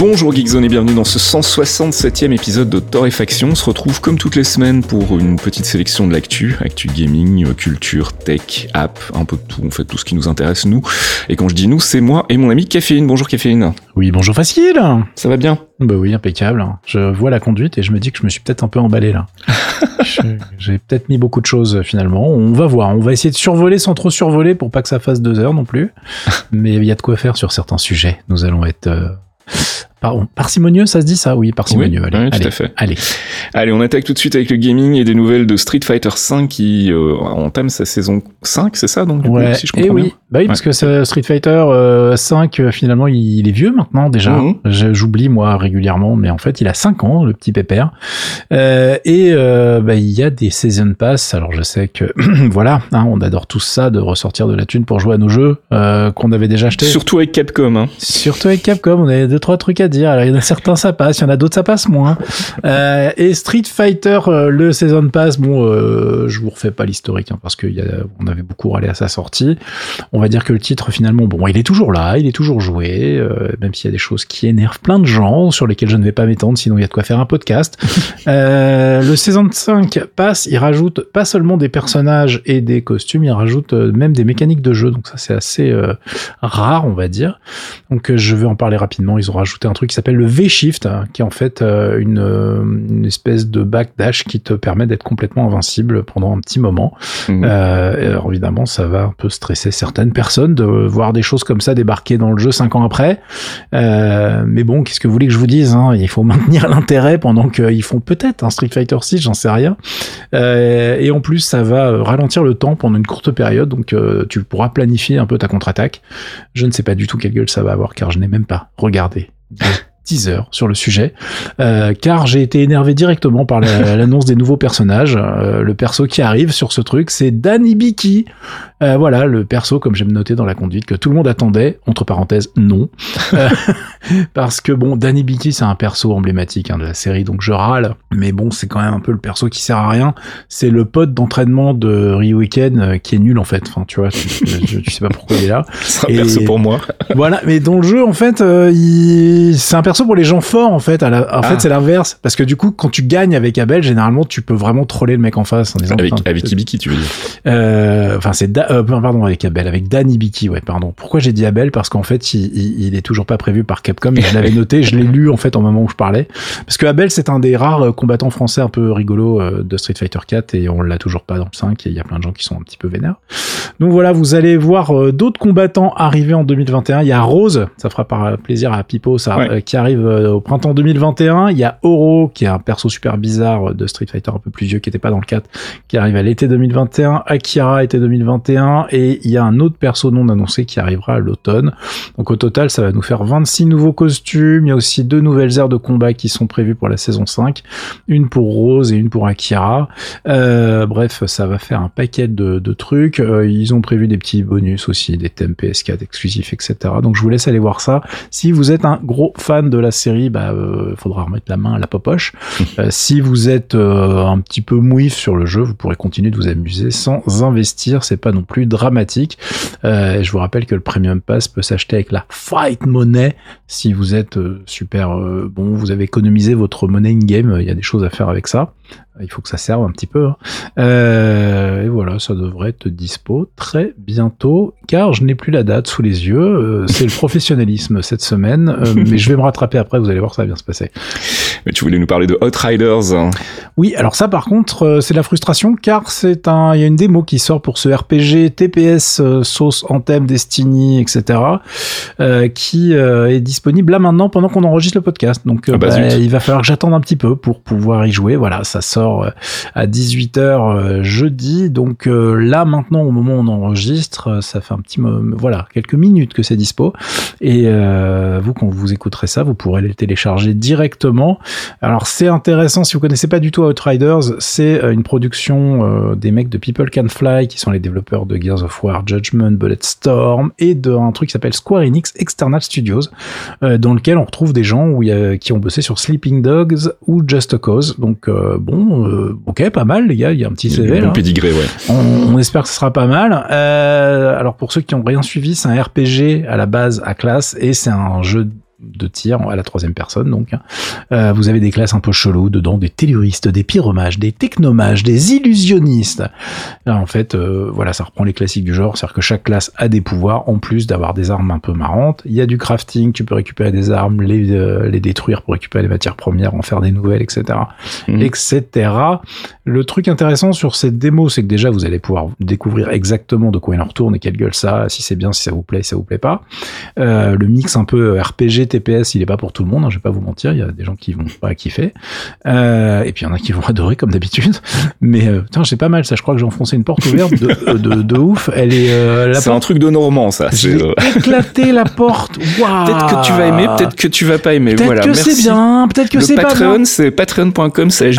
Bonjour Geekzone et bienvenue dans ce 167e épisode de Torréfaction. On se retrouve comme toutes les semaines pour une petite sélection de l'actu, actu gaming, culture, tech, app, un peu de tout, on fait tout ce qui nous intéresse nous. Et quand je dis nous, c'est moi et mon ami Caféine. Bonjour Caféine. Oui, bonjour Facile. Ça va bien? Bah oui, impeccable. Je vois la conduite et je me dis que je me suis peut-être un peu emballé là. J'ai peut-être mis beaucoup de choses finalement. On va voir. On va essayer de survoler sans trop survoler pour pas que ça fasse deux heures non plus. Mais il y a de quoi faire sur certains sujets. Nous allons être euh, Pardon, parcimonieux, ça se dit ça? Oui, parcimonieux. Oui, allez, oui, tout allez, à fait. allez. Allez, on attaque tout de suite avec le gaming et des nouvelles de Street Fighter V qui euh, entame sa saison 5, c'est ça donc du coup, Ouais. si je et comprends oui, bien? Bah oui, parce que ce Street Fighter euh, 5, euh, finalement, il, est vieux maintenant déjà. Mhm. J'oublie moi régulièrement, mais en fait, il a 5 ans, le petit pépère. Euh, et euh, bah, il y a des season pass. Alors je sais que voilà, hein, on adore tous ça de ressortir de la thune pour jouer à nos jeux euh, qu'on avait déjà achetés. Surtout avec Capcom. Hein. Surtout avec Capcom, on a deux trois trucs à dire. Alors il y en a certains ça passe, il y en a d'autres ça passe moins. Euh, et Street Fighter, euh, le Season Pass, bon, euh, je vous refais pas l'historique hein, parce qu'on avait beaucoup râlé à sa sortie. On va dire que le titre finalement, bon, il est toujours là, il est toujours joué, euh, même s'il y a des choses qui énervent plein de gens sur lesquelles je ne vais pas m'étendre, sinon il y a de quoi faire un podcast. Euh, le Season 5 passe, il rajoute pas seulement des personnages et des costumes, il rajoute même des mécaniques de jeu. Donc ça c'est assez rare, on va dire. Donc je vais en parler rapidement. Ils ont rajouté un truc qui s'appelle le V-Shift, hein, qui est en fait euh, une, euh, une espèce de backdash qui te permet d'être complètement invincible pendant un petit moment. Mhm. Euh, alors évidemment, ça va un peu stresser certaines personnes de voir des choses comme ça débarquer dans le jeu cinq ans après. Euh, mais bon, qu'est-ce que vous voulez que je vous dise hein? Il faut maintenir l'intérêt pendant qu'ils font peut-être un Street Fighter 6, j'en sais rien. Euh, et en plus, ça va ralentir le temps pendant une courte période, donc tu pourras planifier un peu ta contre-attaque. Je ne sais pas du tout quelle gueule ça va avoir, car je n'ai même pas regardé just teaser sur le sujet, euh, car j'ai été énervé directement par la- l'annonce des nouveaux personnages. Euh, le perso qui arrive sur ce truc, c'est Danny Biki. Euh, voilà, le perso, comme j'aime noter dans la conduite, que tout le monde attendait, entre parenthèses, non. Euh, parce que bon, Danny Biki, c'est un perso emblématique hein, de la série, donc je râle, mais bon, c'est quand même un peu le perso qui sert à rien. C'est le pote d'entraînement de Ryuken qui est nul en fait. Enfin, tu vois, tu, sais pas pourquoi il est là. C'est un et- perso pour moi. Voilà, mais dans le jeu, en fait, c'est un perso pour les gens forts, en fait. À la- En Ah. fait, c'est l'inverse. Parce que du coup, quand tu gagnes avec Abel, généralement, tu peux vraiment troller le mec en face en disant. Avec, avec Ibiki, tu veux dire. euh, Enfin, c'est Da- euh, pardon avec Abel, avec Dan Ibiki, ouais, pardon. Pourquoi j'ai dit Abel? Parce qu'en fait, il, il, il est toujours pas prévu par Capcom. Je l'avais noté, je l'ai lu en fait au moment où je parlais. Parce que Abel, c'est un des rares euh, combattants français un peu rigolos euh, de Street Fighter 4 et on l'a toujours pas dans le 5 et il y a plein de gens qui sont un petit peu vénères. Donc voilà, vous allez voir euh, d'autres combattants arriver en 2021. Il y a Rose, ça fera par plaisir à Pipo, ça, Ouais. euh, arrive euh, au printemps 2021. Il y a Oro, qui est un perso super bizarre euh, de Street Fighter un peu plus vieux, qui était pas dans le 4, qui arrive à l'été 2021. Akira été 2021. Et il y a un autre perso non annoncé qui arrivera à l'automne. Donc au total, ça va nous faire 26 nouveaux costumes. Il y a aussi deux nouvelles aires de combat qui sont prévues pour la saison 5. Une pour Rose et une pour Akira. Euh, bref, ça va faire un paquet de, trucs. Ils ont prévu des petits bonus aussi, des thèmes PS4 exclusifs, etc. Donc je vous laisse aller voir ça. Si vous êtes un gros fan de la série, bah, euh, faudra remettre la main à la popoche. Euh, si vous êtes euh, un petit peu mouif sur le jeu, vous pourrez continuer de vous amuser sans investir. C'est pas non plus dramatique. Euh, je vous rappelle que le Premium Pass peut s'acheter avec la Fight Money. Si vous êtes super bon, vous avez économisé votre monnaie in-game, il y a des choses à faire avec ça. Il faut que ça serve un petit peu. hein. Euh, et voilà, ça devrait être dispo très bientôt, car je n'ai plus la date sous les yeux. Euh, c'est le professionnalisme cette semaine, euh, mais je vais me rattraper après. Vous allez voir, ça va bien se passer. Mais tu voulais nous parler de Outriders. hein. Oui, alors ça par contre, euh, c'est de la frustration car c'est un, il y a une démo qui sort pour ce RPG TPS euh, sauce Anthem, Destiny, etc. euh, qui euh, est disponible là maintenant pendant qu'on enregistre le podcast. Donc euh, Ah bah bah, il va falloir que j'attende un petit peu pour pouvoir y jouer. Voilà, ça sort à 18h jeudi. Donc là maintenant au moment où on enregistre, ça fait un petit mo- voilà quelques minutes que c'est dispo. Et vous quand vous écouterez ça, vous pourrez les télécharger directement. Alors c'est intéressant si vous connaissez pas du tout Outriders, c'est une production des mecs de People Can Fly qui sont les développeurs de Gears of War, Judgment, Bulletstorm et d'un truc qui s'appelle Square Enix External Studios, dans lequel on retrouve des gens où y a, qui ont bossé sur Sleeping Dogs ou Just a Cause. Donc bon, ok, pas mal les gars, il y a un petit CV. Bon pédigré, ouais. On, on, espère que ce sera pas mal. alors pour ceux qui ont rien suivi, c'est un RPG à la base à classe et c'est un jeu de tir à la troisième personne donc. Hein. Euh, vous avez des classes un peu chelou dedans, des telluristes, des pyromages, des technomages, des illusionnistes. en fait, euh, voilà, ça reprend les classiques du genre, c'est-à-dire que chaque classe a des pouvoirs en plus d'avoir des armes un peu marrantes. Il y a du crafting, tu peux récupérer des armes, les, euh, les détruire pour récupérer les matières premières, en faire des nouvelles, etc., mmh. etc. Le truc intéressant sur cette démo, c'est que déjà vous allez pouvoir découvrir exactement de quoi il en retourne et quelle gueule ça, si c'est bien, si ça vous plaît, si ça vous plaît pas. le mix un peu RPG TPS, il est pas pour tout le monde, hein, je vais pas vous mentir, il y a des gens qui vont pas kiffer. Euh, et puis il y en a qui vont adorer comme d'habitude. Mais euh, putain, c'est pas mal ça, je crois que j'ai enfoncé une porte ouverte de, euh, de, de ouf. Elle est euh, C'est un truc de Normand ça. J'ai euh, éclaté la porte. Wow. Peut-être que tu vas aimer, peut-être que tu vas pas aimer. Peut-être voilà, que c'est bien, peut-être que c'est pas bien. c'est patreon.com slash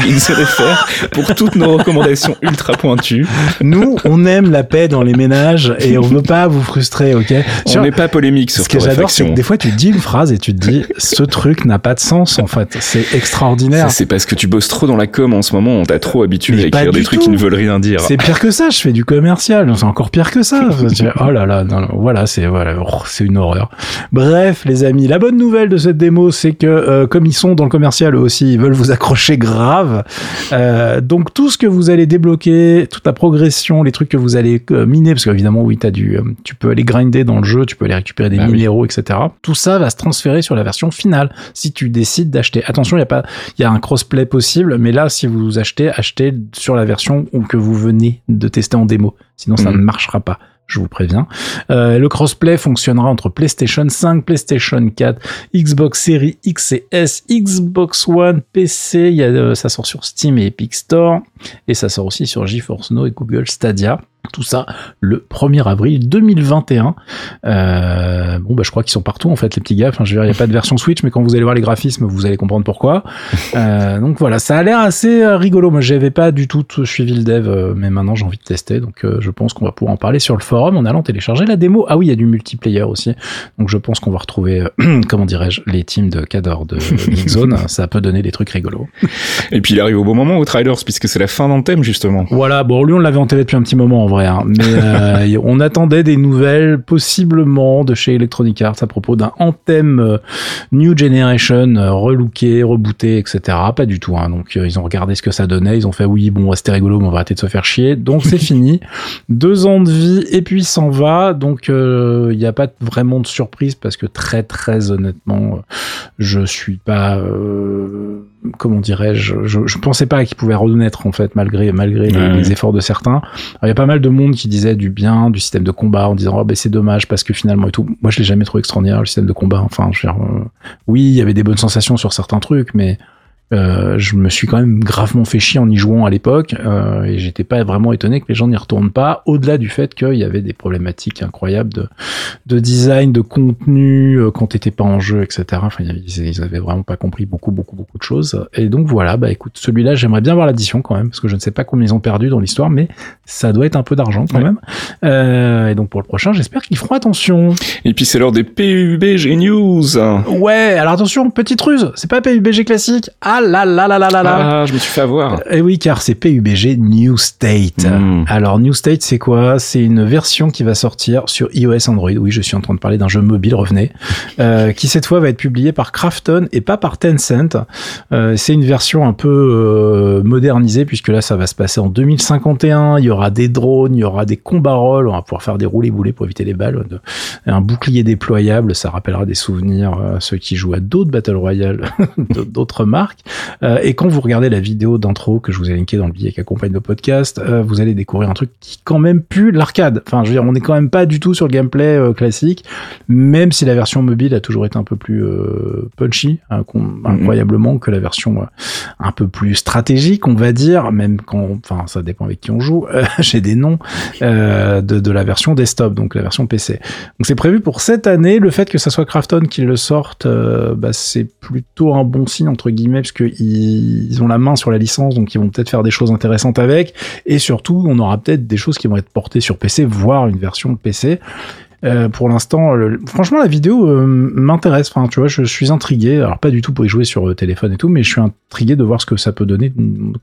pour toutes nos recommandations ultra pointues. Nous, on aime la paix dans les ménages et on veut pas vous frustrer, ok? On n'est pas polémique sur Ce que j'adore, c'est que des fois tu dis une phrase et tu te dis ce truc n'a pas de sens en fait. C'est extraordinaire. C'est parce que tu bosses trop dans la com en ce moment. On t'a trop habitué à écrire des trucs qui ne veulent rien dire. C'est pire que ça. Je fais du commercial. C'est encore pire que ça. oh là là. Non, voilà, c'est voilà, oh, c'est une horreur. Bref, les amis, la bonne nouvelle de cette démo, c'est que euh, comme ils sont dans le commercial eux aussi, ils veulent vous accrocher grave. Euh, donc tout ce que vous allez débloquer, toute la progression, les trucs que vous allez euh, miner, parce qu'évidemment oui, as du, tu peux aller grinder dans le jeu, tu peux aller récupérer des bah minéraux, etc. Tout ça va se transférer sur la version finale si tu décides d'acheter. Attention, il y a pas, il y a un crossplay possible, mais là, si vous achetez, achetez sur la version que vous venez de tester en démo. Sinon, ça mhm. ne marchera pas je vous préviens. Euh, le crossplay fonctionnera entre PlayStation 5, PlayStation 4, Xbox Series X et S, Xbox One, PC. Il y a, euh, ça sort sur Steam et Epic Store et ça sort aussi sur GeForce Now et Google Stadia. Tout ça le 1er avril 2021. Euh, bon, bah, je crois qu'ils sont partout, en fait, les petits gars. Enfin, je veux dire, il n'y a pas de version Switch, mais quand vous allez voir les graphismes, vous allez comprendre pourquoi. Euh, donc voilà, ça a l'air assez euh, rigolo. Moi, j'avais pas du tout suivi le dev, euh, mais maintenant j'ai envie de tester. Donc, euh, je pense qu'on va pouvoir en parler sur le forum en allant télécharger la démo. Ah oui, il y a du multiplayer aussi. Donc, je pense qu'on va retrouver, comment dirais-je, les teams de Cador de Geekzone. ça peut donner des trucs rigolos. Et puis, il arrive au bon moment au Trailers, puisque c'est la fin d'un thème, justement. Voilà, bon, lui, on l'avait enterré depuis un petit moment vrai, hein. mais euh, on attendait des nouvelles possiblement de chez Electronic Arts à propos d'un Anthem euh, New Generation euh, relooké, rebooté, etc. Pas du tout. Hein. Donc ils ont regardé ce que ça donnait, ils ont fait oui bon c'était rigolo, mais on va arrêter de se faire chier. Donc c'est fini. Deux ans de vie et puis s'en va. Donc il n'y a pas vraiment de surprise parce que très très honnêtement, je suis pas comment dirais-je, je, je pensais pas qu'il pouvait renaître en fait malgré malgré les, efforts de certains. Il y a pas mal de monde qui disait du bien du système de combat en disant oh ben c'est dommage parce que finalement et tout. Moi je l'ai jamais trouvé extraordinaire le système de combat. Enfin, je veux dire, euh, oui il y avait des bonnes sensations sur certains trucs, mais euh, je me suis quand même gravement fait chier en y jouant à l'époque euh, et j'étais pas vraiment étonné que les gens n'y retournent pas au-delà du fait qu'il y avait des problématiques incroyables de, de design de contenu euh, quand t'étais pas en jeu etc enfin ils, ils, avaient vraiment pas compris beaucoup beaucoup beaucoup de choses. Et donc voilà bah écoute celui-là j'aimerais bien voir l'addition quand même parce que je ne sais pas combien ils ont perdu dans l'histoire mais ça doit être un peu d'argent quand même. Euh, et donc pour le prochain j'espère qu'ils feront attention. Et puis c'est l'heure des PUBG News. Ouais alors attention petite ruse c'est pas PUBG classique ah là là là là là là. Ah, je me suis fait avoir. Et eh oui, car c'est PUBG New State. Hmm. Alors New State, c'est quoi? C'est une version qui va sortir sur iOS Android. Oui, je suis en train de parler d'un jeu mobile, revenez, euh, qui cette fois va être publié par Krafton et pas par Tencent. Euh, c'est une version un peu euh, modernisée puisque là, ça va se passer en 2051. Il y aura des drones, il y aura des combats rôles. On va pouvoir faire des roulés boulets pour éviter les balles. Un bouclier déployable, ça rappellera des souvenirs à ceux qui jouent à d'autres Battle Royale, d'autres marques. Euh, et quand vous regardez la vidéo d'intro que je vous ai linké dans le billet qui accompagne le podcast, euh, vous allez découvrir un truc qui quand même pue l'arcade. Enfin, je veux dire, on n'est quand même pas du tout sur le gameplay euh, classique, même si la version mobile a toujours été un peu plus punchy, hein, mhm. incroyablement, que la version un peu plus stratégique, on va dire, même quand, enfin, ça dépend avec qui on joue. J'ai des noms de, de la version desktop, donc la version PC. Donc c'est prévu pour cette année. Le fait que ça soit Krafton qui le sorte, bah, c'est plutôt un bon signe entre guillemets parce que ils ont la main sur la licence, donc ils vont peut-être faire des choses intéressantes avec. Et surtout, on aura peut-être des choses qui vont être portées sur PC, voire une version PC. Euh, pour l'instant, franchement, la vidéo euh, m'intéresse. Enfin, tu vois, je suis intrigué. Alors, pas du tout pour y jouer sur euh, téléphone et tout, mais je suis intrigué de voir ce que ça peut donner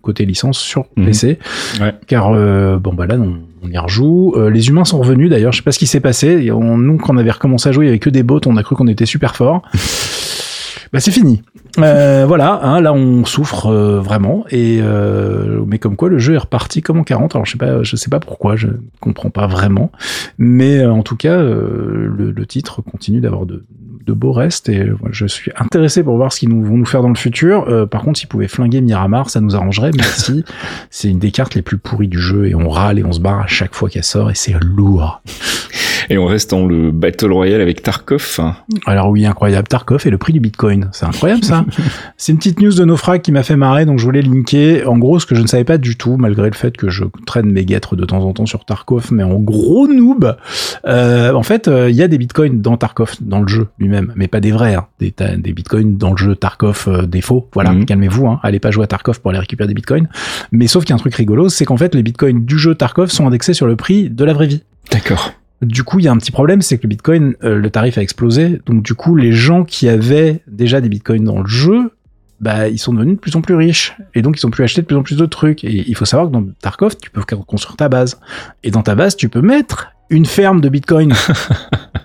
côté licence sur mhm. PC. Ouais. Car, bon, bah là, on, on y rejoue. les humains sont revenus d'ailleurs. Je sais pas ce qui s'est passé. On, nous, quand on avait recommencé à jouer, il y avait que des bots. On a cru qu'on était super fort. bah, c'est fini. Euh, voilà, hein, là on souffre euh, vraiment et euh, mais comme quoi le jeu est reparti comme en 40. Alors je sais pas, je sais pas pourquoi, je comprends pas vraiment, mais en tout cas le, titre continue d'avoir de, beaux restes et je suis intéressé pour voir ce qu'ils nous, vont nous faire dans le futur. par contre, s'ils pouvaient flinguer Miramar, ça nous arrangerait. Merci. c'est une des cartes les plus pourries du jeu et on râle et on se barre à chaque fois qu'elle sort et c'est lourd. Et on reste dans le Battle Royale avec Tarkov. Alors oui, incroyable. Tarkov et le prix du Bitcoin. C'est incroyable ça. c'est une petite news de Naufrag qui m'a fait marrer, donc je voulais linker. En gros, ce que je ne savais pas du tout, malgré le fait que je traîne mes guêtres de temps en temps sur Tarkov, mais en gros noob, euh, en fait, euh, il y a des bitcoins dans Tarkov, dans le jeu lui-même, mais pas des vrais, hein. des, des bitcoins dans le jeu Tarkov euh, des faux. Voilà, mhm. calmez-vous, hein. allez pas jouer à Tarkov pour aller récupérer des bitcoins. Mais sauf qu'il y a un truc rigolo, c'est qu'en fait, les bitcoins du jeu Tarkov sont indexés sur le prix de la vraie vie. D'accord. Du coup, il y a un petit problème, c'est que le Bitcoin, euh, le tarif a explosé. Donc du coup, les gens qui avaient déjà des Bitcoins dans le jeu, bah, ils sont devenus de plus en plus riches. Et donc, ils ont pu acheter de plus en plus de trucs. Et il faut savoir que dans Tarkov, tu peux construire ta base. Et dans ta base, tu peux mettre une ferme de Bitcoin.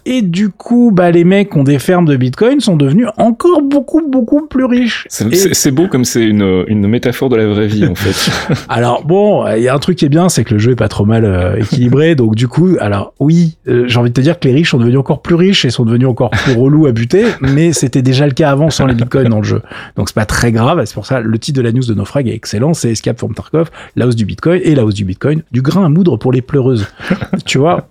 Et du coup, bah, les mecs qui ont des fermes de Bitcoin sont devenus encore beaucoup, beaucoup plus riches. C'est beau comme c'est une, une métaphore de la vraie vie, en fait. alors, bon, il y a un truc qui est bien, c'est que le jeu est pas trop mal euh, équilibré. donc, du coup, alors, oui, euh, j'ai envie de te dire que les riches sont devenus encore plus riches et sont devenus encore plus relous à buter, mais c'était déjà le cas avant sans les Bitcoins dans le jeu. Donc, c'est pas très grave. C'est pour ça, le titre de la news de Naufrag est excellent. C'est Escape from Tarkov, la hausse du Bitcoin et la hausse du Bitcoin, du grain à moudre pour les pleureuses. tu vois,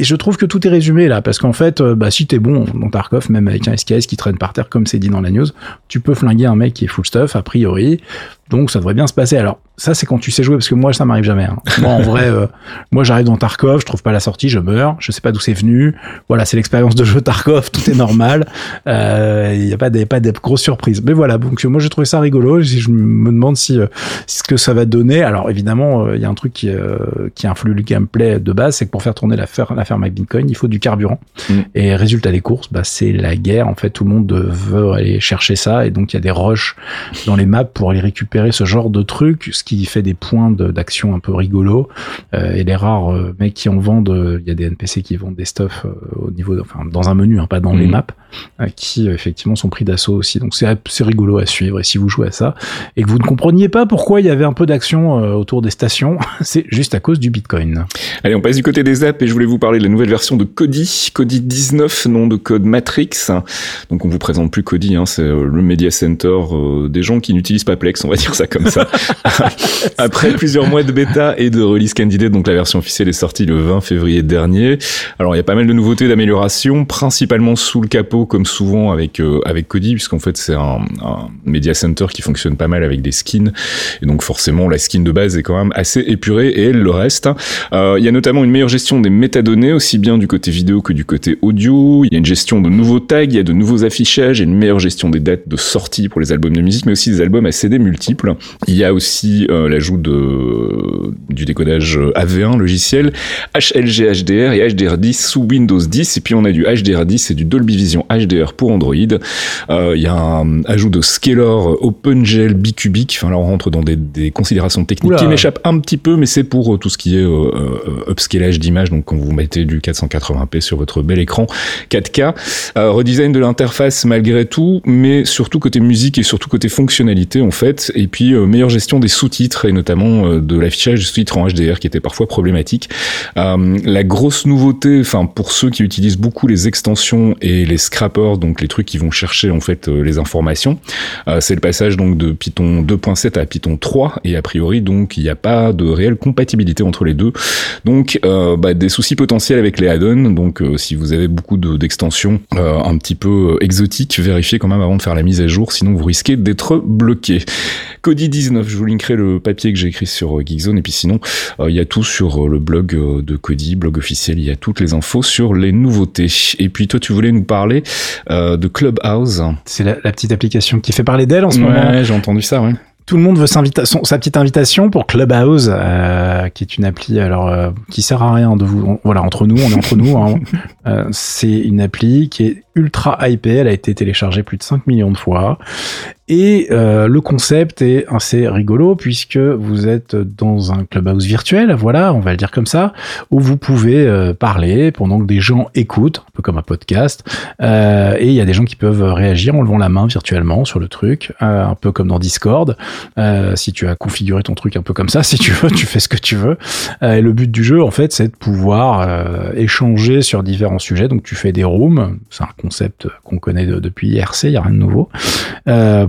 et je trouve que tout est résumé là, parce qu'en fait, euh, bah, si t'es bon dans Tarkov, même avec un SKS qui traîne par terre, comme c'est dit dans la news, tu peux flinguer un mec qui est full stuff, a priori. Donc ça devrait bien se passer. Alors ça c'est quand tu sais jouer parce que moi ça m'arrive jamais. Hein. Moi en vrai, euh, moi j'arrive dans Tarkov, je trouve pas la sortie, je meurs, je sais pas d'où c'est venu. Voilà, c'est l'expérience de jeu Tarkov, tout est normal. Il euh, y a pas des pas de grosses surprises. Mais voilà, donc moi j'ai trouvé ça rigolo. Je me demande si, euh, ce que ça va donner. Alors évidemment, il y a un truc qui qui influe le gameplay de base, c'est que pour faire tourner la ferme la avec Bitcoin, il faut du carburant. Mm. Et résultat des courses, bah c'est la guerre. En fait, tout le monde veut aller chercher ça et donc il y a des rushs dans les maps pour aller récupérer ce genre de truc, ce qui fait des points d'action un peu rigolos. Euh, et les rares euh, mecs qui en vendent, euh, il y a des NPC qui vendent des stuff au niveau, enfin dans un menu, hein, pas dans les mhm. maps, qui effectivement sont pris d'assaut aussi. Donc c'est rigolo à suivre. Et si vous jouez à ça et que vous ne compreniez pas pourquoi il y avait un peu d'action autour des stations, c'est juste à cause du Bitcoin. Allez, on passe du côté des apps et je voulais vous parler de la nouvelle version de Kodi, Kodi 19, nom de code Matrix. Donc on vous présente plus Kodi, hein, c'est le media center des gens qui n'utilisent pas Plex, on va dire ça comme ça. Après plusieurs mois de bêta et de release candidate, donc la version officielle est sortie le 20 février dernier. Alors il y a pas mal de nouveautés d'amélioration, principalement sous le capot, comme souvent avec euh, avec Kodi, puisqu'en fait c'est un, un, media center qui fonctionne pas mal avec des skins, et donc forcément la skin de base est quand même assez épurée et elle le reste. Euh, il y a notamment une meilleure gestion des métadonnées, aussi bien du côté vidéo que du côté audio. Il y a une gestion de nouveaux tags, il y a de nouveaux affichages, et une meilleure gestion des dates de sortie pour les albums de musique, mais aussi des albums à CD multiples. Il y a aussi euh, l'ajout de du décodage AV1 logiciel, HLG HDR et HDR10 sous Windows 10 et puis on a du HDR10 et du Dolby Vision HDR pour Android. Euh, il y a un ajout de Scalar OpenGL bicubic. Enfin là on rentre dans des, des considérations techniques qui m'échappent un petit peu mais c'est pour euh, tout ce qui est euh, upscalage d'image donc quand vous du 480p sur votre bel écran 4K. redesign de l'interface malgré tout mais surtout côté musique et surtout côté fonctionnalité en fait et puis euh, meilleure gestion des sous-titres et notamment euh, de l'affichage des sous-titres en HDR qui était parfois problématique. Euh, la grosse nouveauté, enfin pour ceux qui utilisent beaucoup les extensions et les scrappers, donc les trucs qui vont chercher en fait les informations, c'est le passage donc de Python 2.7 à Python 3 et a priori donc il n'y a pas de réelle compatibilité entre les deux. Donc bah, des soucis potentiels avec les add-ons. Donc si vous avez beaucoup d'extensions un petit peu exotiques, vérifiez quand même avant de faire la mise à jour, sinon vous risquez d'être bloqué. Cody 19, je vous linkerai le papier que j'ai écrit sur Geekzone et puis sinon il y a tout sur le blog de Cody, blog officiel, il y a toutes les infos sur les nouveautés. Et puis toi tu voulais nous parler de Clubhouse. C'est la, petite application qui fait parler d'elle en ce moment. Ouais, j'ai entendu ça, ouais tout le monde veut sa petite invitation pour Clubhouse, euh, qui est une appli alors euh, qui sert à rien de vous. Voilà, entre nous, on est entre nous. Hein. Euh, c'est une appli qui est ultra hypée. Elle a été téléchargée plus de 5 millions de fois. Et euh, le concept est assez rigolo puisque vous êtes dans un clubhouse virtuel, voilà, on va le dire comme ça, où vous pouvez euh, parler pendant que des gens écoutent, un peu comme un podcast. Euh, et il y a des gens qui peuvent réagir en levant la main virtuellement sur le truc, un peu comme dans Discord. si tu as configuré ton truc un peu comme ça, si tu veux, tu fais ce que tu veux. et le but du jeu, en fait, c'est de pouvoir échanger sur différents sujets. Donc tu fais des rooms, c'est un concept qu'on connaît depuis IRC, il y a rien de nouveau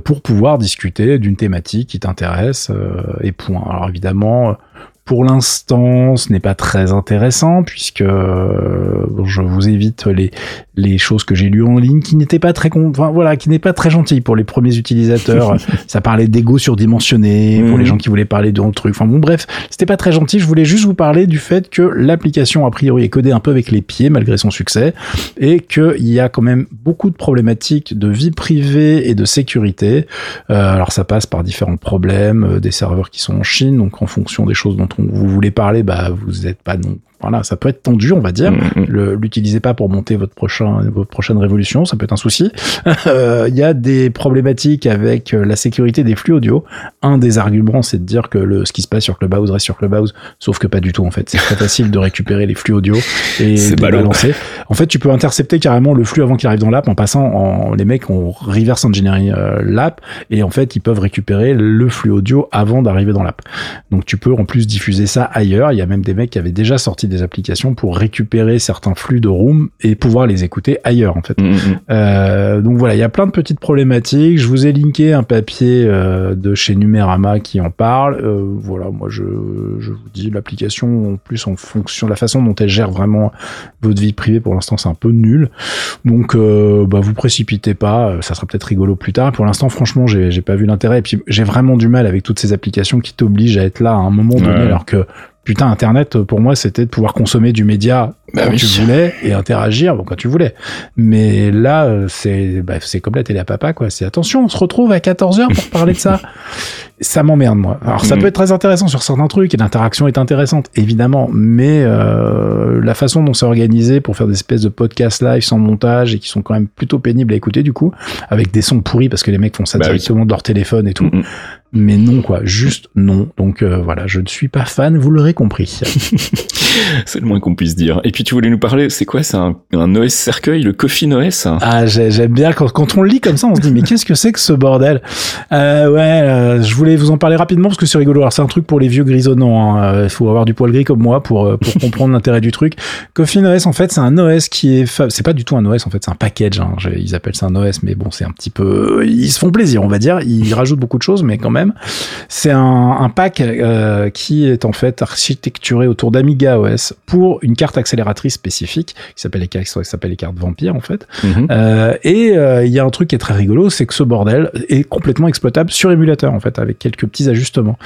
pour pouvoir discuter d'une thématique qui t'intéresse euh, et point. Alors évidemment, pour l'instant, ce n'est pas très intéressant puisque euh, je vous évite les les choses que j'ai lues en ligne qui n'étaient pas très enfin, voilà, qui n'est pas très gentil pour les premiers utilisateurs. ça parlait d'ego surdimensionné pour les mhm. gens qui voulaient parler de truc. Enfin bon bref, c'était pas très gentil. Je voulais juste vous parler du fait que l'application a priori est codée un peu avec les pieds malgré son succès et qu'il y a quand même beaucoup de problématiques de vie privée et de sécurité. Euh, alors ça passe par différents problèmes, euh, des serveurs qui sont en Chine, donc en fonction des choses dont vous voulez parler, bah vous n'êtes pas non voilà, ça peut être tendu, on va dire. Mm, mm. L'utilisez pas pour monter votre prochain, votre prochaine révolution, ça peut être un souci. Euh, il y a des problématiques avec euh, la sécurité des flux audio. Un des arguments, c'est de dire que le, ce qui se passe sur Clubhouse reste sur Clubhouse, sauf que pas du tout en fait. C'est très facile de récupérer les flux audio et de balancer. En fait, tu peux intercepter carrément le flux avant qu'il arrive dans l'app en passant en les mecs ont reverse engineering euh, l'app et en fait ils peuvent récupérer le flux audio avant d'arriver dans l'app. Donc tu peux en plus diffuser ça ailleurs. Il y a même des mecs qui avaient déjà sorti des applications pour récupérer certains flux de room et pouvoir les écouter ailleurs en fait. Mm, mm, mm. Euh, donc voilà, il y a plein de petites problématiques. Je vous ai linké un papier euh, de chez Numérama qui en parle. Euh, voilà, moi je, je vous dis l'application en plus en fonction de la façon dont elle gère vraiment votre vie privée pour l'instant c'est un peu nul. Donc bah vous précipitez pas, ça sera peut-être rigolo plus tard. Pour l'instant franchement j'ai pas vu l'intérêt et puis j'ai vraiment du mal avec toutes ces applications qui t'obligent à être là à un moment donné alors que putain, Internet, pour moi, c'était de pouvoir consommer du média bah quand tu voulais et interagir bon, quand tu voulais. Mais là, euh, c'est bah, c'est comme la télé à papa, quoi. C'est attention, on se retrouve à 14h pour parler de ça. ça m'emmerde, moi. Alors, ça mm. peut être très intéressant sur certains trucs et l'interaction est intéressante, évidemment. Mais euh, la façon dont c'est organisé pour faire des espèces de podcasts live sans montage et qui sont quand même plutôt pénibles à écouter, du coup, avec des sons pourris parce que les mecs font ça bah directement de leur téléphone et tout. Mm, mm mais non quoi, juste non. Donc euh, voilà, je ne suis pas fan, vous l'aurez compris. c'est le moins qu'on puisse dire. Et puis tu voulais nous parler, c'est quoi C'est un, un, OS cercueil, le Coffin OS Ah j'aime bien quand, quand on le lit comme ça, on se dit mais qu'est-ce que c'est que ce bordel? Euh, Ouais, euh, je voulais vous en parler rapidement parce que c'est rigolo. Alors c'est un truc pour les vieux grisonnants. Hein. Il faut avoir du poil gris comme moi pour pour comprendre l'intérêt du truc. Coffin OS en fait c'est un OS qui est, c'est pas du tout un OS en fait, c'est un package. Hein. Ils appellent ça un OS, mais bon c'est un petit peu, ils se font plaisir on va dire. Ils rajoutent beaucoup de choses, mais quand même c'est un, pack euh, qui est en fait architecturé autour d'Amiga OS pour une carte accélératrice spécifique qui s'appelle les cartes, s'appelle les cartes Vampire en fait. Mhm. Euh, et euh, il y a un truc qui est très rigolo, c'est que ce bordel est complètement exploitable sur émulateur en fait avec quelques petits ajustements.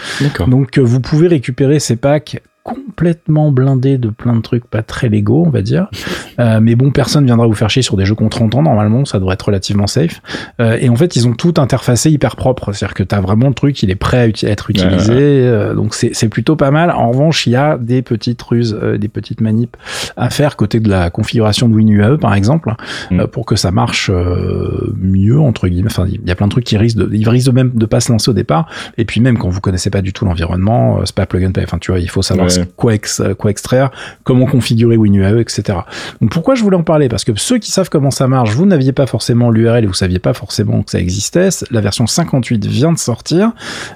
Donc vous pouvez récupérer ces packs complètement blindé de plein de trucs pas très légaux, on va dire. Euh, mais bon, personne viendra vous faire chier sur des jeux contre 30 ans, normalement, ça devrait être relativement safe. Euh, et en fait, ils ont tout interfacé hyper propre, c'est-à-dire que tu as vraiment le truc, il est prêt à être utilisé, euh, donc c'est plutôt pas mal. En revanche, il y a des petites ruses, euh, des petites manips à faire côté de la configuration de WinUAE, par exemple, mm. pour que ça marche mieux, entre guillemets. Enfin, il y a plein de trucs qui risquent de, ils risquent de même de pas se lancer au départ. Et puis même quand vous connaissez pas du tout l'environnement, c'est pas plug and play. Enfin, tu vois, il faut savoir quoi, quoi extraire, comment configurer WinUAE, etc. Donc pourquoi je voulais en parler? Parce que ceux qui savent comment ça marche, vous n'aviez pas forcément l'URL et vous saviez pas forcément que ça existait. La version 58 vient de sortir.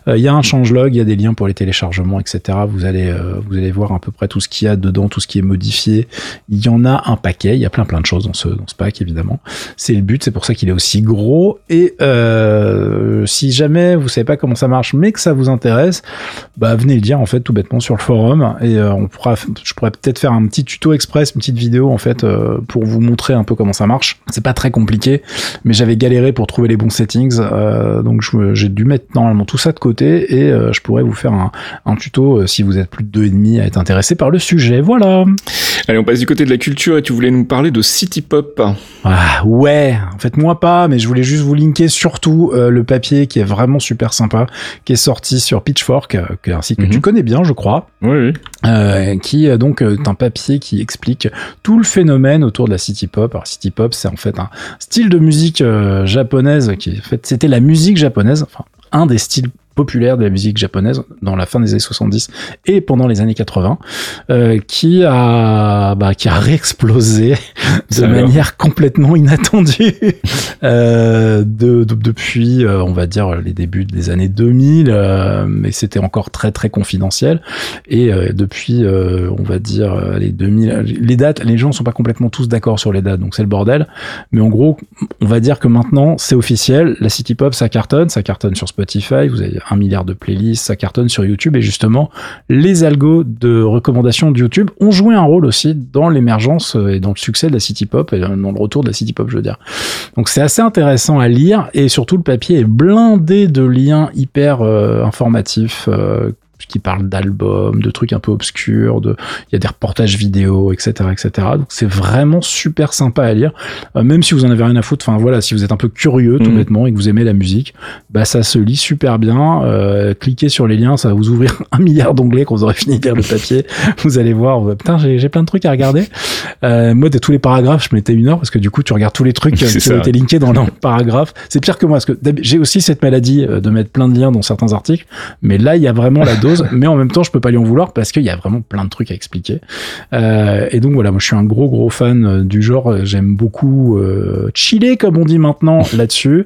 Euh, il y a un changelog, il y a des liens pour les téléchargements, etc. Vous allez, euh, vous allez voir à peu près tout ce qu'il y a dedans, tout ce qui est modifié. Il y en a un paquet. Il y a plein plein de choses dans ce, dans ce pack, évidemment. C'est le but, c'est pour ça qu'il est aussi gros. Et euh, si jamais vous savez pas comment ça marche, mais que ça vous intéresse, bah venez le dire en fait tout bêtement sur le forum et on pourra, je pourrais peut-être faire un petit tuto express, une petite vidéo en fait pour vous montrer un peu comment ça marche. C'est pas très compliqué, mais j'avais galéré pour trouver les bons settings, donc j'ai dû mettre normalement tout ça de côté et je pourrais vous faire un, un tuto si vous êtes plus de deux et demi à être intéressé par le sujet. Voilà. Allez, on passe du côté de la culture et tu voulais nous parler de City Pop. Ah ouais, en fait moi pas, mais je voulais juste vous linker surtout euh, le papier qui est vraiment super sympa, qui est sorti sur Pitchfork, euh, site que tu mhm. connais bien, je crois. Oui. oui. Euh, qui donc est un papier qui explique tout le phénomène autour de la city pop. Alors city pop, c'est en fait un style de musique japonaise qui, en fait, c'était la musique japonaise, enfin un des styles populaire de la musique japonaise dans la fin des années 70 et pendant les années 80, euh, qui a bah, qui a réexplosé de manière complètement inattendue euh, de, depuis, euh, on va dire les débuts des années 2000, euh, mais c'était encore très très confidentiel. Et euh, depuis, on va dire les 2000, les dates, les gens sont pas complètement tous d'accord sur les dates, donc c'est le bordel. Mais en gros, on va dire que maintenant c'est officiel, la city pop ça cartonne, ça cartonne sur Spotify. Vous avez un milliard de playlists, ça cartonne sur YouTube et justement les algos de recommandation de YouTube ont joué un rôle aussi dans l'émergence et dans le succès de la city pop et dans le retour de la city pop, je veux dire. Donc c'est assez intéressant à lire et surtout le papier est blindé de liens hyper euh, informatifs euh, qui parle d'albums, de trucs un peu obscurs, de, il y a des reportages vidéo, etc., etc. Donc c'est vraiment super sympa à lire, euh, même si vous en avez rien à foutre. Enfin voilà, si vous êtes un peu curieux tout mhm. bêtement et que vous aimez la musique, bah ça se lit super bien. Euh, cliquez sur les liens, ça va vous ouvrir un milliard d'onglets quand vous aurez fini de lire le papier. vous allez voir, putain j'ai plein de trucs à regarder. Euh, moi de tous les paragraphes, je mettais une heure parce que du coup tu regardes tous les trucs qui ont été linkés dans le paragraphe. C'est pire que moi parce que j'ai aussi cette maladie euh, de mettre plein de liens dans certains articles, mais là il y a vraiment la dose mais en même temps, je peux pas lui en vouloir parce qu'il y a vraiment plein de trucs à expliquer. Euh, et donc voilà, moi je suis un gros gros fan euh, du genre. J'aime beaucoup euh, chiller comme on dit maintenant là-dessus.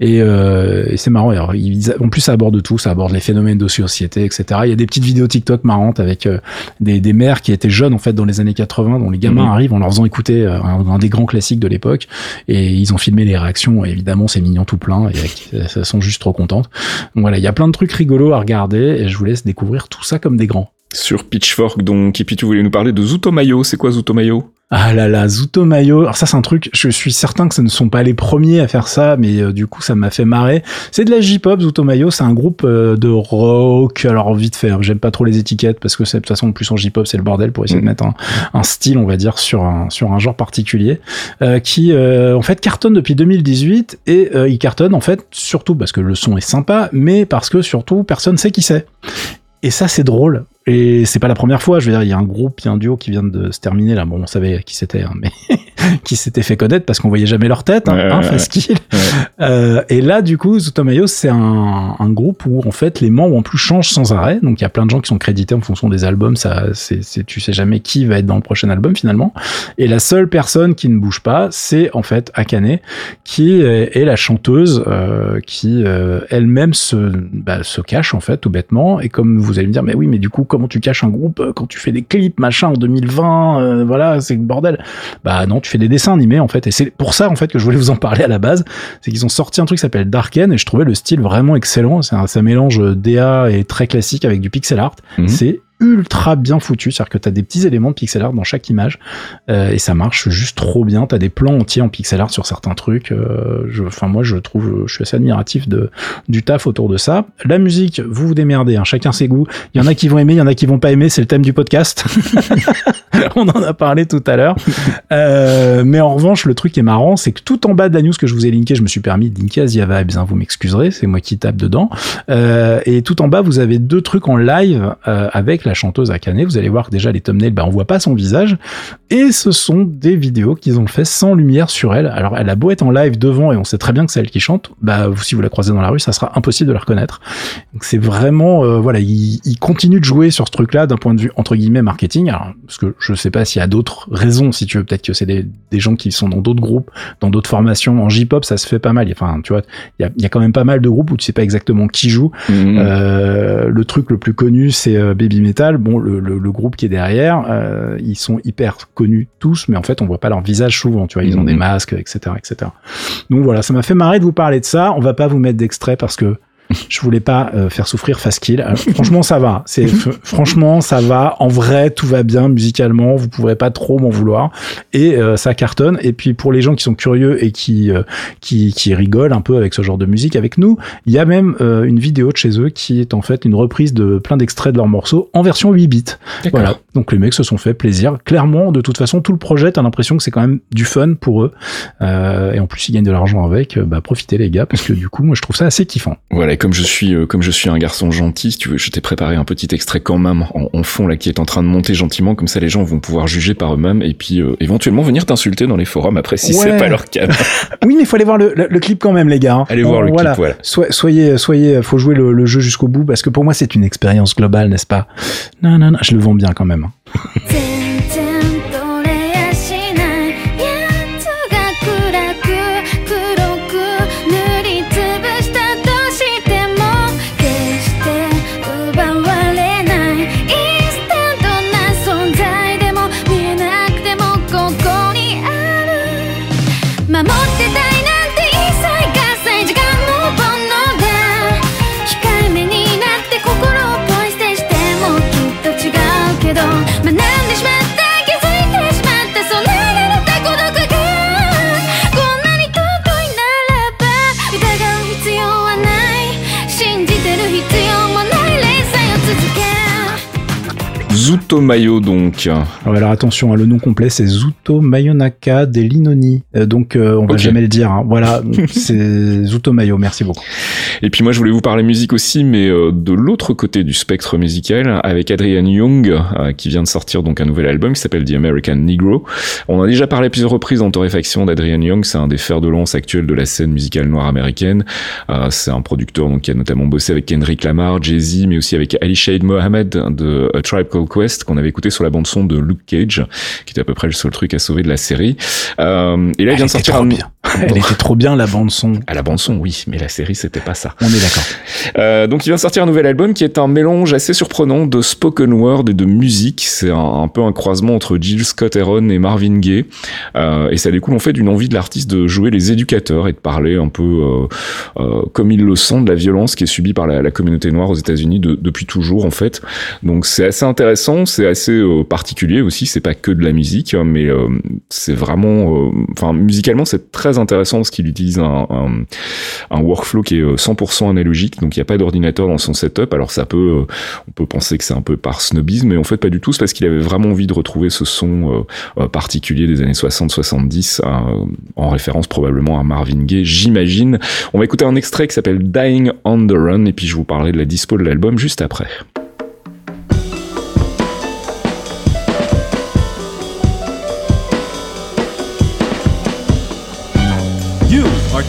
Et, euh, et c'est marrant. Alors, en plus, ça aborde tout. Ça aborde les phénomènes de société, etc. Il y a des petites vidéos TikTok marrantes avec euh, des, des mères qui étaient jeunes en fait dans les années 80, dont les gamins mhm. arrivent en leur faisant écouter un, un, des grands classiques de l'époque. Et ils ont filmé les réactions. Et évidemment, c'est mignon tout plein. Et elles sont juste trop contentes. Donc voilà, il y a plein de trucs rigolos à regarder. Et je vous laisse découvrir tout ça comme des grands. Sur Pitchfork, donc, et puis tu voulais nous parler de Zutomayo. C'est quoi Zutomayo? Ah là là, Zutomayo. Alors ça, c'est un truc, je suis certain que ce ne sont pas les premiers à faire ça, mais euh, du coup, ça m'a fait marrer. C'est de la J-pop, Zutomayo. C'est un groupe euh, de rock. Alors, vite fait, hein, j'aime pas trop les étiquettes parce que c'est, de toute façon, plus en J-pop, c'est le bordel pour essayer de mm. mettre un, style, on va dire, sur un, sur un genre particulier, euh, qui, en fait, cartonne depuis 2018 et il cartonne, en fait, surtout parce que le son est sympa, mais parce que surtout, personne sait qui c'est. Et ça, c'est drôle. Et c'est pas la première fois. Je veux dire, il y a un groupe, il y a un duo qui vient de se terminer là. Bon, on savait qui c'était, hein, mais qui s'était fait connaître parce qu'on voyait jamais leur tête, hein, hein ouais, euh, et là, du coup, Zutomayo, c'est un, un, groupe où en fait les membres en plus changent sans arrêt. Donc il y a plein de gens qui sont crédités en fonction des albums. Ça, c'est, tu sais jamais qui va être dans le prochain album finalement. Et la seule personne qui ne bouge pas, c'est en fait Akane, qui est, la chanteuse euh, qui euh, elle-même se, bah, se cache en fait tout bêtement. Et comme vous allez me dire, mais oui, mais du coup comment tu caches un groupe quand tu fais des clips, machin, en 2020, euh, voilà, c'est le bordel. Bah non, tu fais des dessins animés, en fait. Et c'est pour ça, en fait, que je voulais vous en parler à la base. C'est qu'ils ont sorti un truc qui s'appelle Darken, et je trouvais le style vraiment excellent. C'est un, ça mélange DA et très classique avec du pixel art. Mhm. C'est ultra bien foutu, c'est-à-dire que tu as des petits éléments de pixel art dans chaque image euh, et ça marche juste trop bien. Tu as des plans entiers en pixel art sur certains trucs. Euh, enfin moi je trouve, je suis assez admiratif de du taf autour de ça. La musique, vous vous démerdez, hein, chacun ses goûts. Il y en a qui vont aimer, il y en a qui vont pas aimer. C'est le thème du podcast. On en a parlé tout à l'heure. Euh, mais en revanche, le truc qui est marrant, c'est que tout en bas de la news que je vous ai linké, je me suis permis de linker Asia Vibes. Hein, vous m'excuserez, c'est moi qui tape dedans. et tout en bas, vous avez deux trucs en live avec la la chanteuse Akane, vous allez voir que déjà les thumbnails, bah, on voit pas son visage. Et ce sont des vidéos qu'ils ont fait sans lumière sur elle. Alors elle a beau être en live devant et on sait très bien que c'est elle qui chante, bah si vous la croisez dans la rue, ça sera impossible de la reconnaître. Donc c'est vraiment, euh, voilà, il, il, continue de jouer sur ce truc-là d'un point de vue entre guillemets marketing. Alors parce que je sais pas s'il y a d'autres raisons, si tu veux, peut-être que c'est des, des, gens qui sont dans d'autres groupes, dans d'autres formations. En J-pop, ça se fait pas mal. Enfin, tu vois, il y a, y a, quand même pas mal de groupes où tu sais pas exactement qui joue. Mhm. Euh, le truc le plus connu, c'est euh, Baby Metal bon, le, groupe qui est derrière, euh, ils sont hyper connus tous, mais en fait, on voit pas leur visage souvent, tu vois, ils ont des mhm. masques, etc., etc. Donc voilà, ça m'a fait marrer de vous parler de ça. On va pas vous mettre d'extrait parce que je voulais pas euh, faire souffrir Fastkill. Alors, franchement, ça va. C'est franchement, ça va. En vrai, tout va bien musicalement. Vous pourrez pas trop m'en vouloir. Et euh, ça cartonne. Et puis pour les gens qui sont curieux et qui, euh, qui qui rigolent un peu avec ce genre de musique avec nous, il y a même une vidéo de chez eux qui est en fait une reprise de plein d'extraits de leurs morceaux en version 8 bits. Voilà. Donc les mecs se sont fait plaisir. Clairement, de toute façon, tout le projet, t'as l'impression que c'est quand même du fun pour eux. et en plus, ils gagnent de l'argent avec. Bah profitez les gars, parce que du coup, moi, je trouve ça assez kiffant. Voilà, comme je suis, euh, comme je suis un garçon gentil, si tu veux, je t'ai préparé un petit extrait quand même en, fond là qui est en train de monter gentiment, comme ça les gens vont pouvoir juger par eux-mêmes et puis euh, éventuellement venir t'insulter dans les forums après si c'est pas leur cas. oui, mais il faut aller voir le, clip quand même, les gars. Hein. Allez voir le clip, voilà. soyez, soyez, faut jouer le, jeu jusqu'au bout parce que pour moi c'est une expérience globale, n'est-ce pas? Non, non, non, je le vends bien quand même. Hein. Mayo donc. Ah alors attention, hein, le nom complet c'est Zuto Mayonaka des Linoni. Euh, donc euh, on va jamais le dire. Hein. Voilà, c'est Zuto Mayo. Merci beaucoup. Et puis moi je voulais vous parler musique aussi, mais euh, de l'autre côté du spectre musical, avec Adrian Young qui vient de sortir donc un nouvel album qui s'appelle The American Negro. On a déjà parlé plusieurs reprises en torréfaction d'Adrian Young. C'est un des fers de lance actuels de la scène musicale noire américaine. c'est un producteur donc qui a notamment bossé avec Kendrick Lamar, Jay Z, mais aussi avec Ali Shade Mohammed de A Tribe Called Quest qu'on avait écouté sur la bande son de Luke Cage, qui était à peu près le seul truc à sauver de la série. Euh, et là, il vient de sortir un... Bien. Elle était trop bien la bande son. À la bande son, oui, mais la série c'était pas ça. On est d'accord. Euh, donc il vient de sortir un nouvel album qui est un mélange assez surprenant de spoken word et de musique. C'est un, peu un croisement entre Jill Scott Heron et Marvin Gaye, euh, et ça découle en fait d'une envie de l'artiste de jouer les éducateurs et de parler un peu euh, comme il le sent de la violence qui est subie par la, la communauté noire aux États-Unis de, depuis toujours en fait. Donc c'est assez intéressant, c'est assez particulier aussi. C'est pas que de la musique, hein, mais c'est vraiment, enfin musicalement c'est très intéressant parce qu'il utilise un, un, workflow qui est 100% euh, analogique, donc il n'y a pas d'ordinateur dans son setup. Alors ça peut, euh, on peut penser que c'est un peu par snobisme, mais en fait pas du tout. C'est parce qu'il avait vraiment envie de retrouver ce son euh, particulier des années 60-70, en référence probablement à Marvin Gaye, j'imagine. On va écouter un extrait qui s'appelle Dying on the Run, et puis je vous parlerai de la dispo de l'album juste après.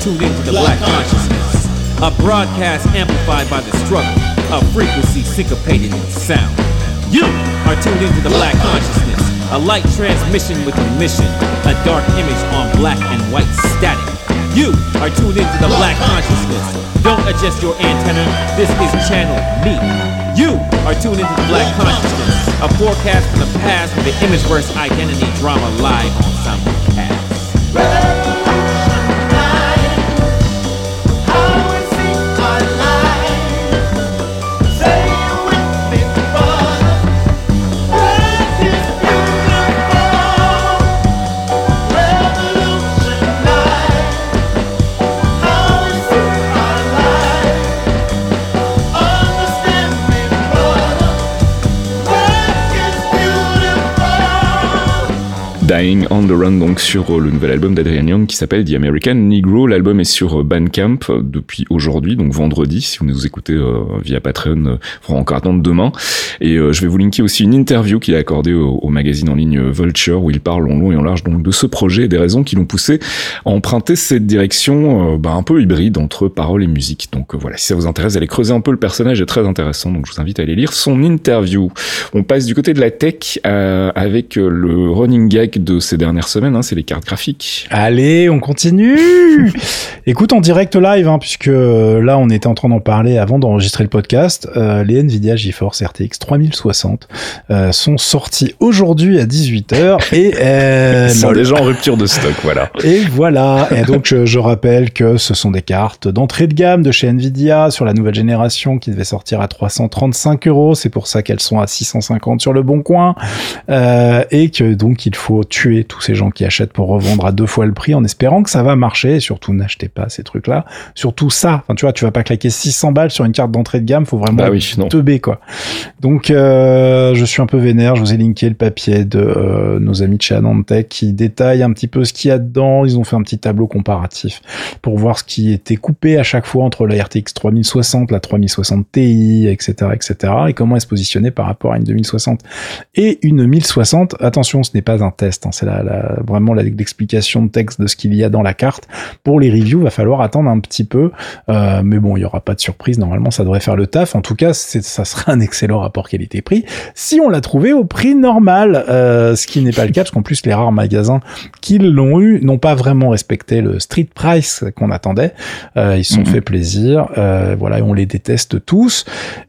Tuned into the black, consciousness. A broadcast amplified by the struggle, a frequency syncopated in sound. You are tuned into the black consciousness, a light transmission with a mission, a dark image on black and white static. You are tuned into the black consciousness. Don't adjust your antenna, this is channel me. You are tuned into the black consciousness, a forecast from the past with the image verse identity drama live on Simulcast. Dying on the Run, donc sur euh, le nouvel album d'Adrian Young qui s'appelle The American Negro. L'album est sur euh, Bandcamp euh, depuis aujourd'hui, donc vendredi. Si vous nous écoutez via Patreon, il faudra encore attendre demain. Et je vais vous linker aussi une interview qu'il a accordée au, magazine en ligne Vulture où il parle en long et en large donc de ce projet et des raisons qui l'ont poussé à emprunter cette direction bah, un peu hybride entre parole et musique. Donc voilà, si ça vous intéresse, allez creuser un peu le personnage, est très intéressant. Donc je vous invite à aller lire son interview. On passe du côté de la tech avec le running gag de ces dernières semaines, hein, c'est les cartes graphiques. Allez, on continue. Écoute, en direct live, hein, puisque euh, là, on était en train d'en parler avant d'enregistrer le podcast. Euh, les Nvidia GeForce RTX 3060 euh, sont sortis aujourd'hui à 18h et Ils sont déjà en rupture de stock, voilà. Et voilà. Et donc, je, je rappelle que ce sont des cartes d'entrée de gamme de chez Nvidia sur la nouvelle génération qui devait sortir à 335 euros. C'est pour ça qu'elles sont à 650 sur le bon coin. Euh, et que donc, il faut tuer tous ces gens qui achètent pour revendre à deux fois le prix en espérant que ça va marcher. Et surtout, n'achetez pas ces trucs-là. Surtout ça. Enfin, tu vois, tu vas pas claquer 600 balles sur une carte d'entrée de gamme. Faut vraiment Bah oui, non. teubé, quoi. Donc, euh, je suis un peu vénère. Je vous ai linké le papier de euh, nos amis de chez Anantech qui détaille un petit peu ce qu'il y a dedans. Ils ont fait un petit tableau comparatif pour voir ce qui était coupé à chaque fois entre la RTX 3060, la 3060 Ti, etc., etc., et comment elle se positionnait par rapport à une 2060 et une 1060. Attention, ce n'est pas un test, hein, c'est la, la- vraiment l'explication de texte de ce qu'il y a dans la carte. Pour les reviews, va falloir attendre un petit peu, euh, mais bon, il y aura pas de surprise. Normalement, ça devrait faire le taf. En tout cas, c'est- ça sera un excellent rapport qualité-prix si on l'a trouvé au prix normal, euh, ce qui n'est pas le cas parce qu'en plus les rares magasins qui l'ont eu n'ont pas vraiment respecté le street price qu'on attendait. Euh, ils se sont Mhm. fait plaisir, euh, voilà, et on les déteste tous.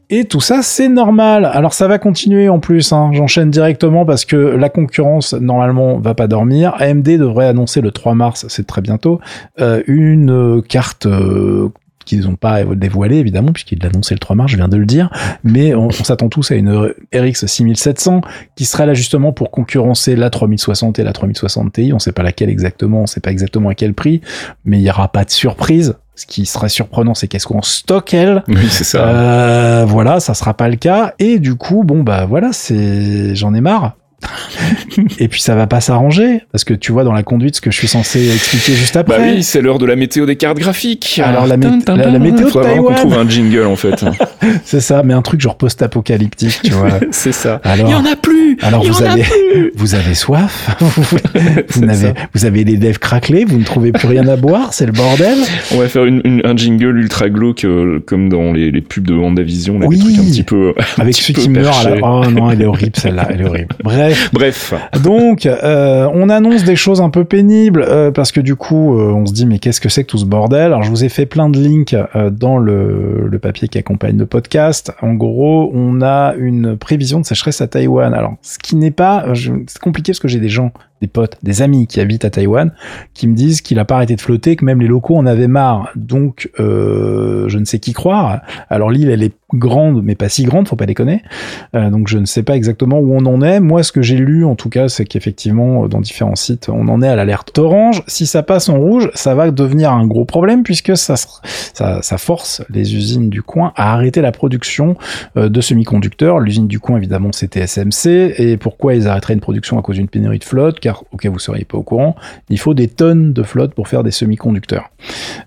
Et tout ça, c'est normal. Alors ça va continuer en plus. Hein. J'enchaîne directement parce que la concurrence normalement va pas dormir. AMD devrait annoncer le 3 mars, c'est très bientôt, euh, une euh, carte. euh, qu'ils n'ont pas dévoilé évidemment puisqu'ils l'annonçaient le 3 mars, je viens de le dire, mais on, on s'attend tous à une RX 6700 qui sera là justement pour concurrencer la 3060 et la 3060 Ti. On sait pas laquelle exactement, on sait pas exactement à quel prix, mais il y aura pas de surprise. Ce qui serait surprenant, c'est qu'est-ce qu'on stocke elle. Oui, c'est ça. Euh, voilà, ça sera pas le cas. Et du coup, bon bah voilà, c'est j'en ai marre. Et puis ça va pas s'arranger parce que tu vois dans la conduite ce que je suis censé expliquer juste Bah après. oui, c'est l'heure de la météo des cartes graphiques. Alors, la mé- la- la météo de Faut vraiment qu'on trouve un jingle en fait. C'est ça, mais un truc genre post-apocalyptique, tu vois. c'est ça. Alors, Il y en a plus. alors vous en a avez, plus. vous avez soif, vous, ça. vous avez les lèvres craquelées, vous ne trouvez plus rien à boire, c'est le bordel. On va faire une, une- un jingle ultra glauque euh, comme dans les, les pubs de WandaVision, là, Oui. des trucs un petit peu. un Avec petit celui peu qui meurt à la... Oh non, elle est horrible celle-là, elle est horrible. Bref, Bref. donc euh, on annonce des choses un peu pénibles euh, parce que du coup euh, on se dit mais qu'est-ce que c'est que tout ce bordel? Alors je vous ai fait plein de links dans le, le papier qui accompagne le podcast. En gros, on a une prévision de sécheresse à Taïwan. Alors ce qui n'est pas, c'est compliqué parce que j'ai des gens, des potes, des amis qui habitent à Taïwan qui me disent qu'il a pas arrêté de flotter, que même les locaux en avaient marre. Donc euh, je ne sais qui croire. Alors l'île elle est grande mais pas si grande, faut pas déconner. Euh, donc je ne sais pas exactement où on en est. Moi, ce que j'ai lu, en tout cas, c'est qu'effectivement, dans différents sites, on en est à l'alerte orange. Si ça passe en rouge, ça va devenir un gros problème puisque ça, ça, ça force les usines du coin à arrêter la production euh, de semi-conducteurs. L'usine du coin, évidemment, c'était SMC. Et pourquoi ils arrêteraient une production à cause d'une pénurie de flotte Car, vous seriez pas au courant, il faut des tonnes de flotte pour faire des semi-conducteurs.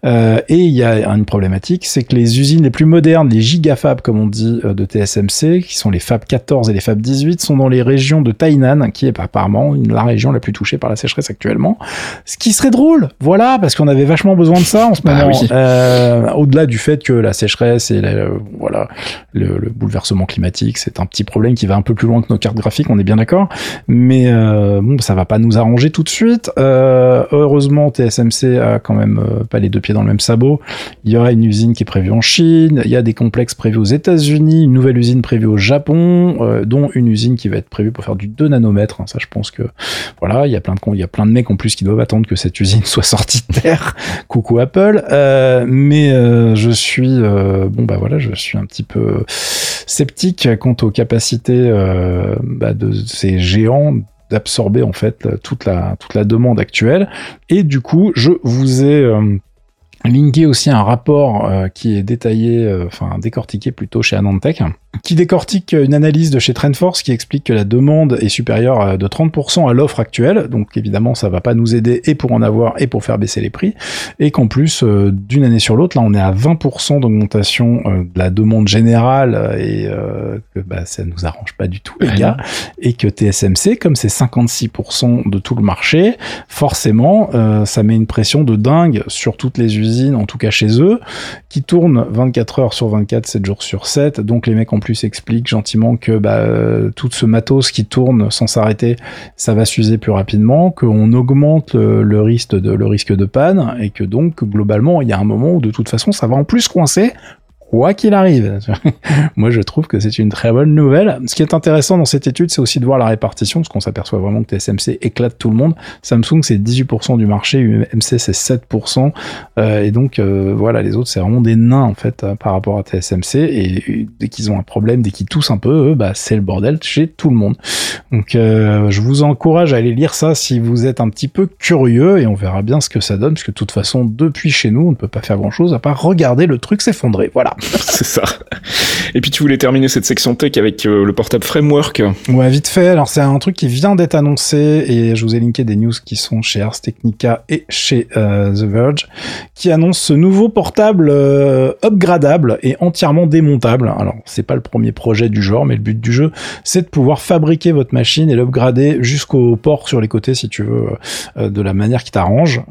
Euh, et il y a une problématique, c'est que les usines les plus modernes, les gigafabs comme on dit euh, de TSMC, qui sont les Fab 14 et les Fab 18, sont dans les régions de Tainan, qui est apparemment la région la plus touchée par la sécheresse actuellement. Ce qui serait drôle, voilà, parce qu'on avait vachement besoin de ça en ce Bah moment. oui. Euh, Au-delà du fait que la sécheresse et la- euh, voilà le, le bouleversement climatique, c'est un petit problème qui va un peu plus loin que nos cartes graphiques, on est bien d'accord. Mais bon, ça va pas nous arranger tout de suite. Euh, heureusement, TSMC a quand même euh, pas les deux pieds dans le même sabot. Il y aura une usine qui est prévue en Chine. Il y a des complexes prévus aux États-Unis, une nouvelle usine prévue au Japon, euh, dont une usine qui va être prévue pour faire du 2 nanomètres. hein. Ça, je pense que voilà, il y a plein de il y a plein de mecs en plus qui doivent attendre que cette usine soit sortie de terre. Coucou Apple. Euh, mais euh, je suis euh, bon bah voilà, je suis un petit peu sceptique quant aux capacités bah, de ces géants d'absorber en fait toute la toute la demande actuelle. Et du coup je vous ai euh, linké aussi un rapport euh, qui est détaillé, euh, enfin décortiqué plutôt chez Anantech, qui décortique une analyse de chez Trendforce qui explique que la demande est supérieure à- de 30% à l'offre actuelle, donc évidemment ça va pas nous aider et pour en avoir et pour faire baisser les prix, et qu'en plus euh, d'une année sur l'autre, là on est à 20% d'augmentation euh, de la demande générale euh, et euh, que bah, ça nous arrange pas du tout les gars, et que TSMC, comme c'est 56% de tout le marché, forcément, euh, ça met une pression de dingue sur toutes les usines en tout cas chez eux, qui tourne 24 heures sur 24, 7 jours sur 7. Donc les mecs en plus expliquent gentiment que bah, euh, tout ce matos qui tourne sans s'arrêter, ça va s'user plus rapidement, qu'on augmente le, risque de, le risque de panne et que donc globalement il y a un moment où de toute façon ça va en plus coincer quoi qu'il arrive. Moi, je trouve que c'est une très bonne nouvelle. Ce qui est intéressant dans cette étude, c'est aussi de voir la répartition, parce qu'on s'aperçoit vraiment que TSMC éclate tout le monde. Samsung, c'est 18% du marché, UMC, c'est 7%. Euh, et donc, euh, voilà, les autres, c'est vraiment des nains, en fait, euh, par rapport à TSMC. Et dès qu'ils ont un problème, dès qu'ils toussent un peu, bah, c'est le bordel chez tout le monde. Donc, je vous encourage à aller lire ça si vous êtes un petit peu curieux, et on verra bien ce que ça donne, parce que de toute façon, depuis chez nous, on ne peut pas faire grand-chose à part regarder le truc s'effondrer. Voilà. c'est ça. Et puis tu voulais terminer cette section tech avec euh, le portable Framework. Ouais, vite fait. Alors c'est un truc qui vient d'être annoncé et je vous ai linké des news qui sont chez Ars Technica et chez euh, The Verge qui annoncent ce nouveau portable euh, upgradable et entièrement démontable. Alors c'est pas le premier projet du genre, mais le but du jeu c'est de pouvoir fabriquer votre machine et l'upgrader jusqu'au port sur les côtés si tu veux de la manière qui t'arrange.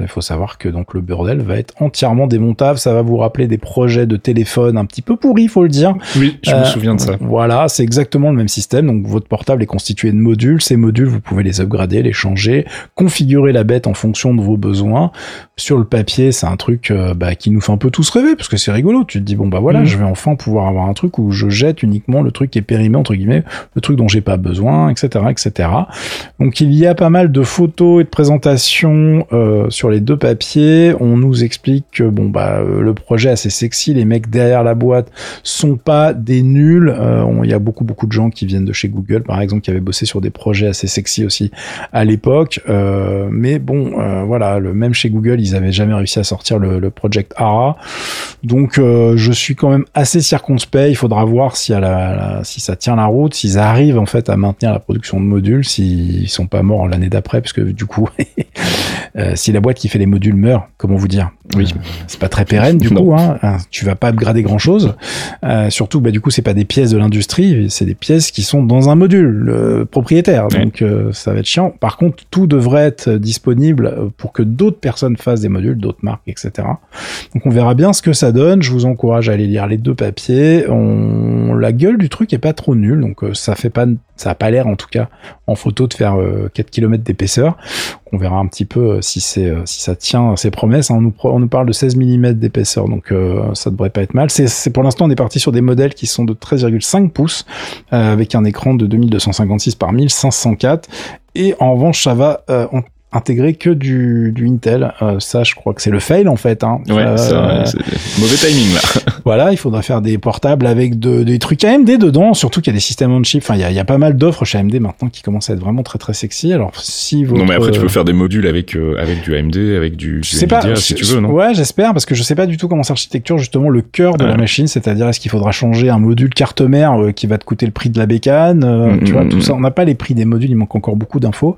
Il faut savoir que donc le bordel va être entièrement démontable. Ça va vous rappeler des projets de téléphone un petit peu pourri, faut le dire. Oui, je me euh, souviens de ça. Voilà, c'est exactement le même système. Donc votre portable est constitué de modules. Ces modules, vous pouvez les upgrader, les changer, configurer la bête en fonction de vos besoins. Sur le papier, c'est un truc euh, bah, qui nous fait un peu tous rêver parce que c'est rigolo. Tu te dis bon bah voilà, mm. je vais enfin pouvoir avoir un truc où je jette uniquement le truc qui est périmé entre guillemets, le truc dont j'ai pas besoin, etc., etc. Donc il y a pas mal de photos et de présentations euh, sur les deux papiers. On nous explique que bon bah le projet est assez sexy, les mecs derrière la boîte sont pas des nuls. Euh, il y a beaucoup beaucoup de gens qui viennent de chez Google, par exemple, qui avaient bossé sur des projets assez sexy aussi à l'époque. Euh, mais bon, euh, voilà, le même chez Google, ils avaient jamais réussi à sortir le, le Project ARA. Donc, je suis quand même assez circonspect. Il faudra voir si, à la, si ça tient la route, s'ils arrivent en fait à maintenir la production de modules, s'ils sont pas morts l'année d'après, parce que du coup, si la boîte qui fait les modules meurt, comment vous dire? Oui, c'est pas très pérenne du coup. Hein. Tu vas pas upgrader grand chose. Euh, surtout, bah, du coup, c'est pas des pièces de l'industrie, c'est des pièces qui sont dans un module propriétaire. Donc, euh, ça va être chiant. Par contre, tout devrait être disponible pour que d'autres personnes fassent des modules, d'autres marques, etc. Donc, on verra bien ce que ça donne. Je vous encourage à aller lire les deux papiers. La gueule du truc est pas trop nulle, donc euh, ça fait pas ça a pas l'air en tout cas en photo de faire 4 km d'épaisseur. On verra un petit peu si c'est si ça tient ses promesses. Hein. On, nous, parle de 16 mm d'épaisseur, donc ça devrait pas être mal. C'est pour l'instant on est parti sur des modèles qui sont de 13,5 pouces euh, avec un écran de 2256 par 1504 et en revanche ça va euh, intégrer que du, du Intel. Euh, ça, je crois que c'est le fail en fait. Hein. Ouais, euh, c'est mauvais timing là. voilà, il faudra faire des portables avec de, des trucs AMD dedans. Surtout qu'il y a des systèmes on chip. Enfin, il y a, y a, pas mal d'offres chez AMD maintenant qui commencent à être vraiment très très sexy. Alors, si votre... non, mais après, tu peux faire des modules avec euh, avec du AMD, avec du, du sais Nvidia, pas, si tu veux, non? Ouais, j'espère parce que je sais pas du tout comment c'est l'architecture justement le cœur de la machine, c'est-à-dire est-ce qu'il faudra changer un module carte mère qui va te coûter le prix de la bécane, mm, tu vois, mm, tout mm. ça. On n'a pas les prix des modules, il manque encore beaucoup d'infos.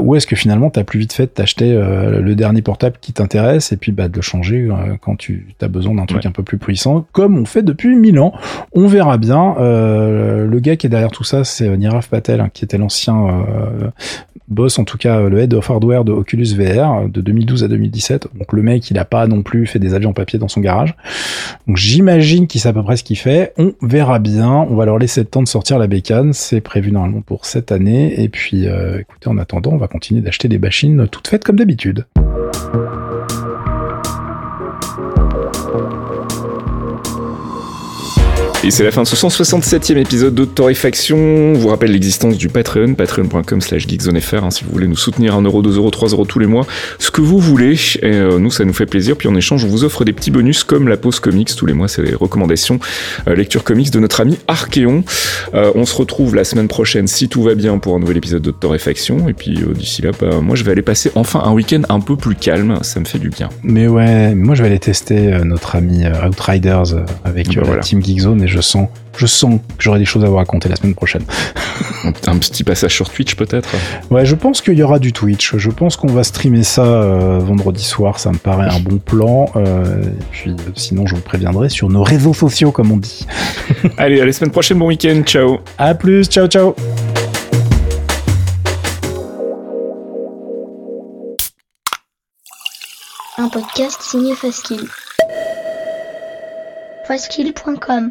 ou est-ce que finalement t'as plus vite fait d'acheter euh, le dernier portable qui t'intéresse et puis bah, de le changer euh, quand tu as besoin d'un truc un peu plus puissant, comme on fait depuis 1000 ans. On verra bien. Euh, le gars qui est derrière tout ça, c'est Nirav Patel, hein, qui était l'ancien boss, en tout cas le head of hardware de Oculus VR de 2012 à 2017. Donc le mec, il a pas non plus fait des avions papier dans son garage. Donc j'imagine qu'il sait à peu près ce qu'il fait. On verra bien. On va leur laisser le temps de sortir la bécane. C'est prévu normalement pour cette année. Et puis, écoutez, en attendant, on va continuer d'acheter des machines toutes faites comme d'habitude. Et c'est la fin de ce 167e épisode de Torréfaction. On vous rappelle l'existence du Patreon, patreon.com slash geekzonefr, hein, si vous voulez nous soutenir 1€, 2€, 3€ tous les mois, ce que vous voulez. Et euh, nous, ça nous fait plaisir. Puis en échange, on vous offre des petits bonus comme la pause comics. Tous les mois, c'est les recommandations euh, lecture comics de notre ami Archeon. Euh, on se retrouve la semaine prochaine, si tout va bien, pour un nouvel épisode de Torréfaction. Et puis d'ici là, bah, moi, je vais aller passer enfin un week-end un peu plus calme. Ça me fait du bien. Mais ouais, moi, je vais aller tester notre ami Outriders avec bah, la team Geekzone je sens, je sens que j'aurai des choses à vous raconter la semaine prochaine. un petit passage sur Twitch peut-être? Ouais, je pense qu'il y aura du Twitch. Je pense qu'on va streamer ça euh, vendredi soir. Ça me paraît un bon plan. Euh, et puis euh, sinon, je vous préviendrai sur nos réseaux sociaux, comme on dit. Allez, à la semaine prochaine. Bon week-end. Ciao. À plus. Ciao, ciao. Un podcast signé Faskill. Faskill.com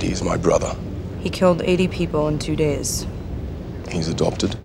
And he my brother. He killed 80 people in two days. He's adopted.